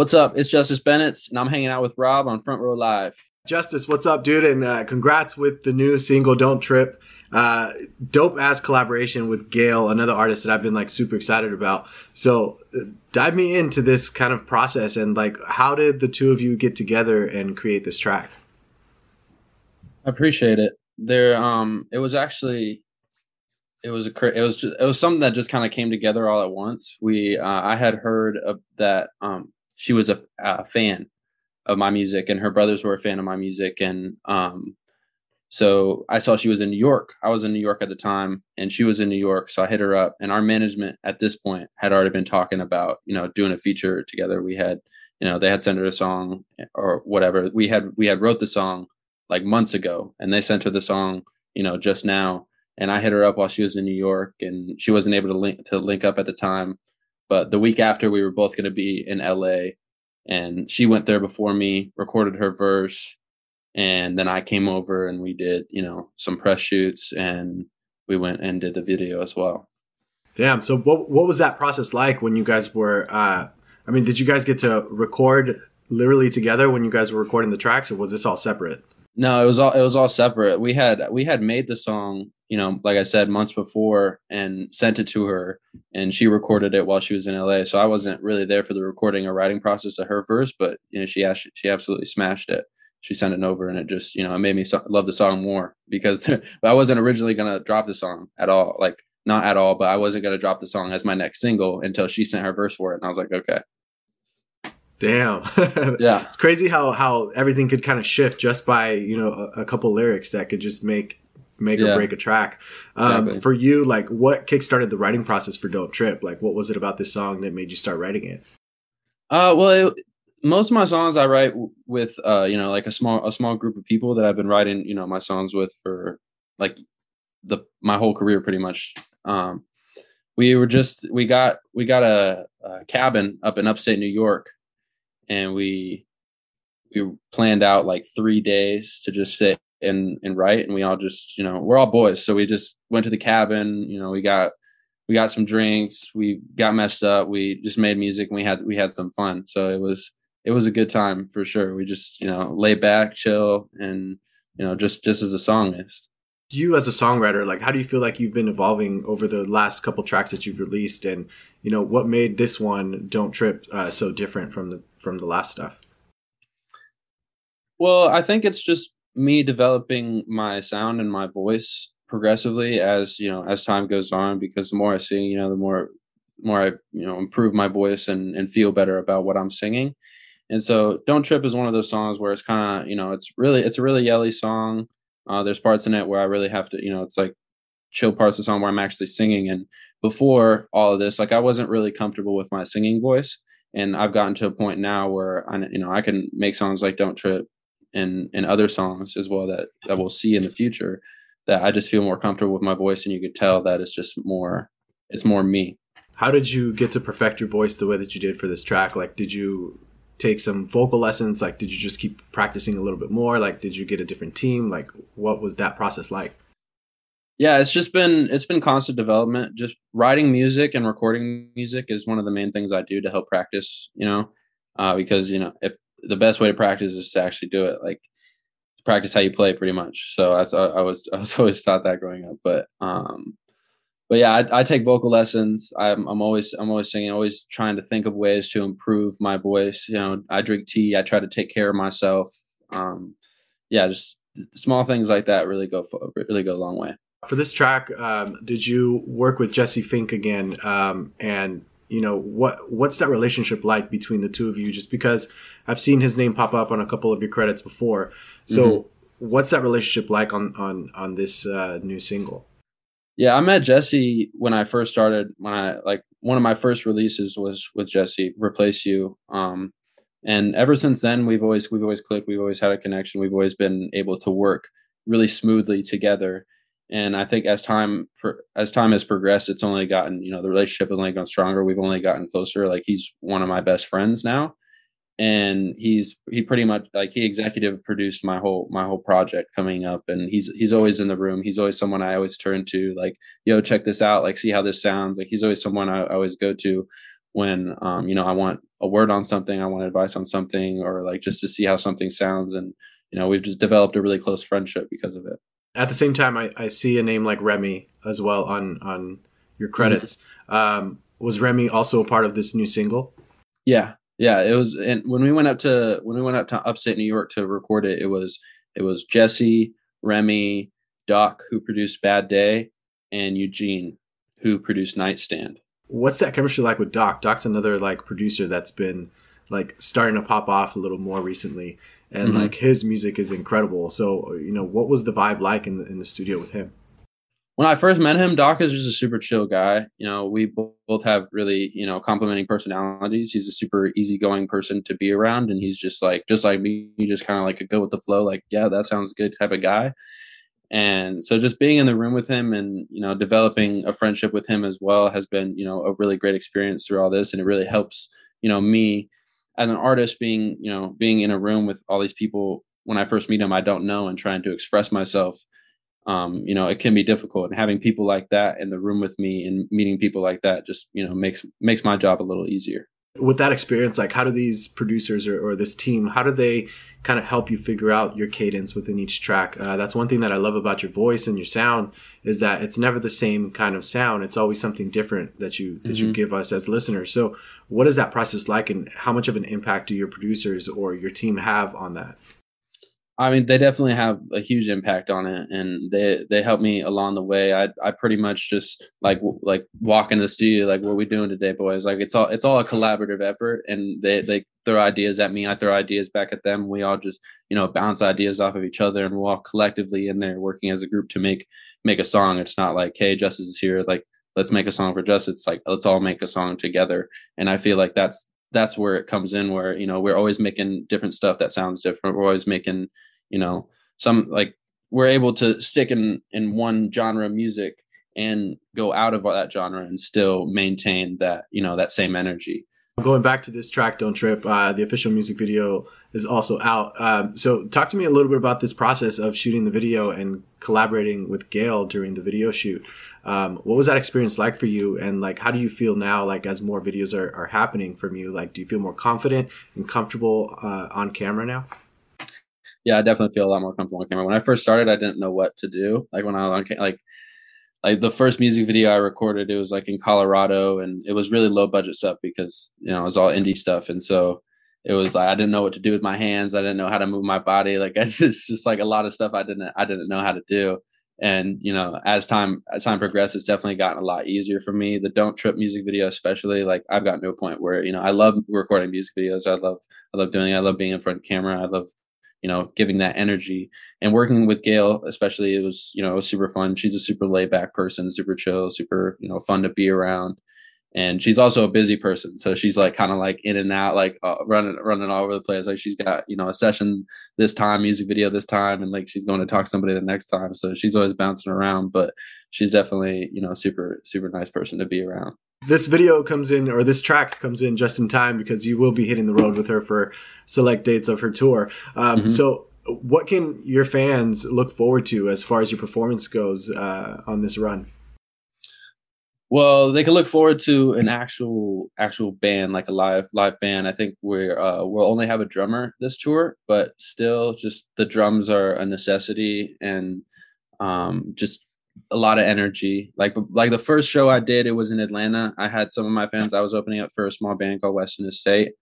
What's up? It's Justus Bennett, and I'm hanging out with Rob on Front Row Live. Justus, what's up, dude? And uh, congrats with the new single, Don't Trip. Uh, dope ass collaboration with Gayle, another artist that I've been like super excited about. So uh, dive me into this kind of process and like, how did the two of you get together and create this track? I appreciate it. There, um, it was actually, it was a, it was just, it was something that just kind of came together all at once. We, uh, I had heard of that, um, she was a, a fan of my music and her brothers were a fan of my music and um so I saw she was in New York. I was in New York at the time and she was in New York. So I hit her up and our management at this point had already been talking about, you know, doing a feature together. We had, you know, they had sent her a song or whatever. We had we had wrote the song like months ago and they sent her the song, you know, just now. And I hit her up while she was in New York and she wasn't able to link to link up at the time. But the week after we were both gonna be in LA and she went there before me, recorded her verse and then I came over and we did, you know, some press shoots and we went and did the video as well. Damn. So what what was that process like when you guys were uh I mean, did you guys get to record literally together when you guys were recording the tracks or was this all separate? No, it was all it was all separate. We had we had made the song, you know, like I said months before and sent it to her and she recorded it while she was in LA. So I wasn't really there for the recording or writing process of her verse, but you know, she she absolutely smashed it. She sent it over and it just you know it made me so- love the song more because I wasn't originally gonna drop the song at all like not at all but I wasn't gonna drop the song as my next single until she sent her verse for it and I was like okay. Damn. Yeah. It's crazy how how everything could kind of shift just by you know a, a couple lyrics that could just make make yeah. or break a track um, exactly. for you like what kickstarted the writing process for don't trip like what was it about this song that made you start writing it uh, well, it, most of my songs I write with uh you know like a small a small group of people that I've been writing you know my songs with for like the my whole career pretty much um we were just we got we got a, a cabin up in upstate New York and we we planned out like 3 days to just sit and and write and we all just you know we're all boys so we just went to the cabin you know we got we got some drinks we got messed up we just made music and we had we had some fun so it was it was a good time for sure. We just, you know, lay back, chill, and you know, just just as the song is. You as a songwriter, like, how do you feel like you've been evolving over the last couple tracks that you've released, and you know, what made this one "Don't Trip" uh, so different from the from the last stuff? Well, I think it's just me developing my sound and my voice progressively as you know as time goes on because the more i sing you know the more more i you know improve my voice and and feel better about what i'm singing and so Don't Trip is one of those songs where it's kind of, you know, it's really, it's a really yelly song. Uh, there's parts in it where I really have to, you know, it's like chill parts of the song where I'm actually singing. And before all of this, like I wasn't really comfortable with my singing voice. And I've gotten to a point now where I, you know, I can make songs like Don't Trip and, and other songs as well that, that we'll see in the future that I just feel more comfortable with my voice. And you could tell that it's just more, it's more me. How did you get to perfect your voice the way that you did for this track? Like, did you take some vocal lessons? Like, did you just keep practicing a little bit more? Like, did you get a different team? Like, what was that process like? Yeah, it's just been it's been constant development. Just writing music and recording music is one of the main things I do to help practice. You know, uh, because you know if the best way to practice is to actually do it, like practice how you play, pretty much. So I, I was I was always taught that growing up, but um, but yeah, I, I, take vocal lessons. I'm, I'm always I'm always singing, always trying to think of ways to improve my voice. You know, I drink tea. I try to take care of myself. Um, yeah, just small things like that really go for, really go a long way. For this track, um, did you work with Jesse Fink again? Um, and you know what what's that relationship like between the two of you? Just because I've seen his name pop up on a couple of your credits before, so. Mm-hmm. What's that relationship like on on on this uh, new single? Yeah, I met Jesse when I first started. When I like one of my first releases was with Jesse, "Replace You." Um, and ever since then, we've always we've always clicked. We've always had a connection. We've always been able to work really smoothly together. And I think as time as time has progressed, it's only gotten you know the relationship has only gotten stronger. We've only gotten closer. Like he's one of my best friends now, and he's he pretty much like he executive produced my whole my whole project coming up and he's he's always in the room he's always someone i always turn to like yo check this out like see how this sounds like he's always someone i, always go to when um, you know I want a word on something, I want advice on something, or like just to see how something sounds. And you know, we've just developed a really close friendship because of it. At the same time, I, I see a name like Remy as well on on your credits. Mm-hmm. Um, was Remy also a part of this new single? Yeah, yeah. It was, and when we went up to when we went up to upstate New York to record it, it was it was Jesse, Remy, Doc, who produced Bad Day, and Eugene, who produced Nightstand. What's that chemistry like with Doc? Doc's another like producer that's been like starting to pop off a little more recently, and mm-hmm. like his music is incredible. So you know, what was the vibe like in the in the studio with him? When I first met him, Doc is just a super chill guy. You know, we both have really you know complementing personalities. He's a super easygoing person to be around, and he's just like just like me. He just kind of like a go with the flow. Like, yeah, that sounds good type of guy and so just being in the room with him and you know developing a friendship with him as well has been you know a really great experience through all this and it really helps you know me as an artist being you know being in a room with all these people when i first meet them i don't know and trying to express myself um, you know it can be difficult and having people like that in the room with me and meeting people like that just you know makes makes my job a little easier with that experience like how do these producers or, or this team how do they kind of help you figure out your cadence within each track. Uh, that's one thing that I love about your voice and your sound is that it's never the same kind of sound. It's always something different that you that mm-hmm. you give us as listeners. So, what is that process like, and how much of an impact do your producers or your team have on that? I mean, they definitely have a huge impact on it, and they they help me along the way. I I pretty much just like like walk in the studio, like what we doing today, boys. Like it's all it's all a collaborative effort, and they they throw ideas at me, I throw ideas back at them. We all just you know bounce ideas off of each other, and we're all collectively in there working as a group to make make a song. It's not like hey, Justus is here, like let's make a song for Justus. It's like let's all make a song together, and I feel like that's that's where it comes in where you know we're always making different stuff that sounds different. We're always making you know some like we're able to stick in in one genre of music and go out of that genre and still maintain that you know that same energy. Going back to this track don't trip uh, the official music video is also out. Um, so talk to me a little bit about this process of shooting the video and collaborating with Gayle during the video shoot um, what was that experience like for you? And like how do you feel now like as more videos are, are happening from you? Like do you feel more confident and comfortable uh, on camera now? Yeah i definitely feel a lot more comfortable on camera. When i first started i didn't know what to do. Like when i was on like like the first music video i recorded it was like in colorado and it was really low budget stuff because you know it was all indie stuff. And so it was like I didn't know what to do with my hands. I didn't know how to move my body. Like I just just like a lot of stuff I didn't I didn't know how to do and you know as time as time progressed it's definitely gotten a lot easier for me. The don't trip music video especially like i've gotten to a point where you know i love recording music videos. I love i love doing it. I love being in front of camera. I love you know giving that energy. And working with Gayle especially it was you know it was super fun. She's a super laid back person super chill super you know fun to be around and she's also a busy person. So she's like kind of like in and out like uh, running running all over the place. Like she's got you know a session this time music video this time and like she's going to talk to somebody the next time. So she's always bouncing around but she's definitely you know super super nice person to be around. This video comes in or this track comes in just in time because you will be hitting the road with her for select dates of her tour. Um, mm-hmm. so what can your fans look forward to as far as your performance goes uh, on this run well, they can look forward to an actual actual band, like a live live band. I think we're uh, we'll only have a drummer this tour, but still, just the drums are a necessity and um, just a lot of energy. Like like the first show I did, it was in Atlanta. I had some of my fans. I was opening up for a small band called Western Estate,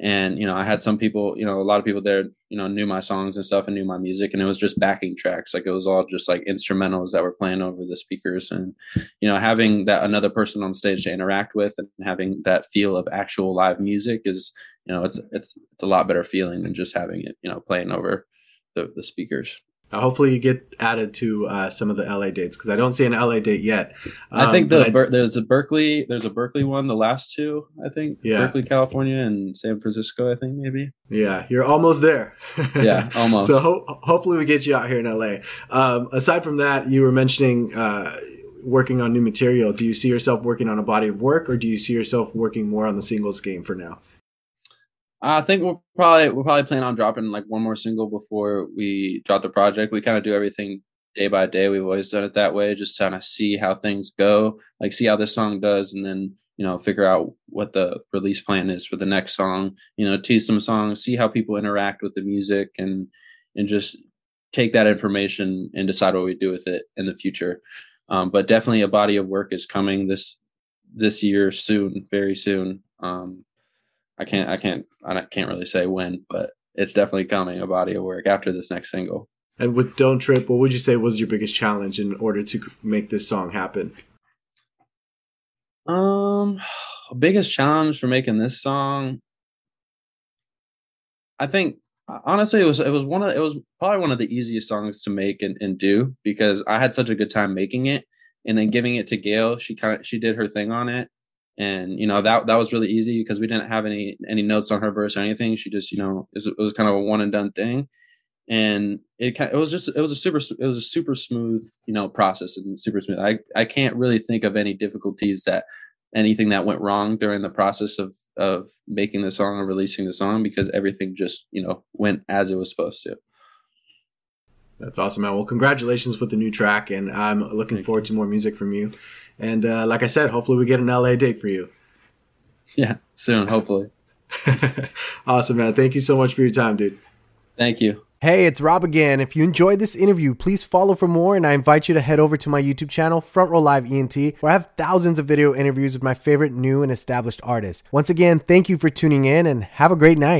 and you know i had some people you know a lot of people there you know knew my songs and stuff and knew my music and it was just backing tracks. Like it was all just like instrumentals that were playing over the speakers. And you know having that another person on stage to interact with and having that feel of actual live music is you know it's it's it's a lot better feeling than just having it you know playing over the, the speakers hopefully, you get added to uh, some of the LA dates because I don't see an LA date yet. Um, I think the I, there's a Berkeley there's a Berkeley one. The last two, I think, yeah. Berkeley, California, and San Francisco. I think maybe. Yeah, you're almost there. yeah, almost. so ho- hopefully, we get you out here in LA. Um, aside from that, you were mentioning. Uh, working on new material do you see yourself working on a body of work or do you see yourself working more on the singles game for now I think we'll probably we'll probably plan on dropping like one more single before we drop the project. We kind of do everything day by day. We've always done it that way, just kind of see how things go, like see how this song does, and then you know figure out what the release plan is for the next song you know tease some songs see how people interact with the music and and just take that information and decide what we do with it in the future um, but definitely a body of work is coming this this year soon very soon um, i can't i can't i can't really say when but it's definitely coming a body of work after this next single and with don't trip what would you say was your biggest challenge in order to make this song happen um, biggest challenge for making this song. I think honestly it was it was one of it was probably one of the easiest songs to make and, and do because I had such a good time making it and then giving it to Gayle. She kind of she did her thing on it, and you know that that was really easy because we didn't have any any notes on her verse or anything. She just you know it was, it was kind of a one and done thing, and it it was just it was a super it was a super smooth you know process and super smooth. I I can't really think of any difficulties that anything that went wrong during the process of of making the song or releasing the song because everything just you know went as it was supposed to. That's awesome, man. Well, congratulations with the new track, and I'm looking Thank forward you. to more music from you. And uh, like I said, hopefully we get an LA date for you. Yeah, soon, hopefully. awesome, man. Thank you so much for your time, dude. Thank you. Hey, it's Rob again. If you enjoyed this interview, please follow for more, and I invite you to head over to my YouTube channel, Front Row Live ENT, where I have thousands of video interviews with my favorite new and established artists. Once again, thank you for tuning in, and have a great night.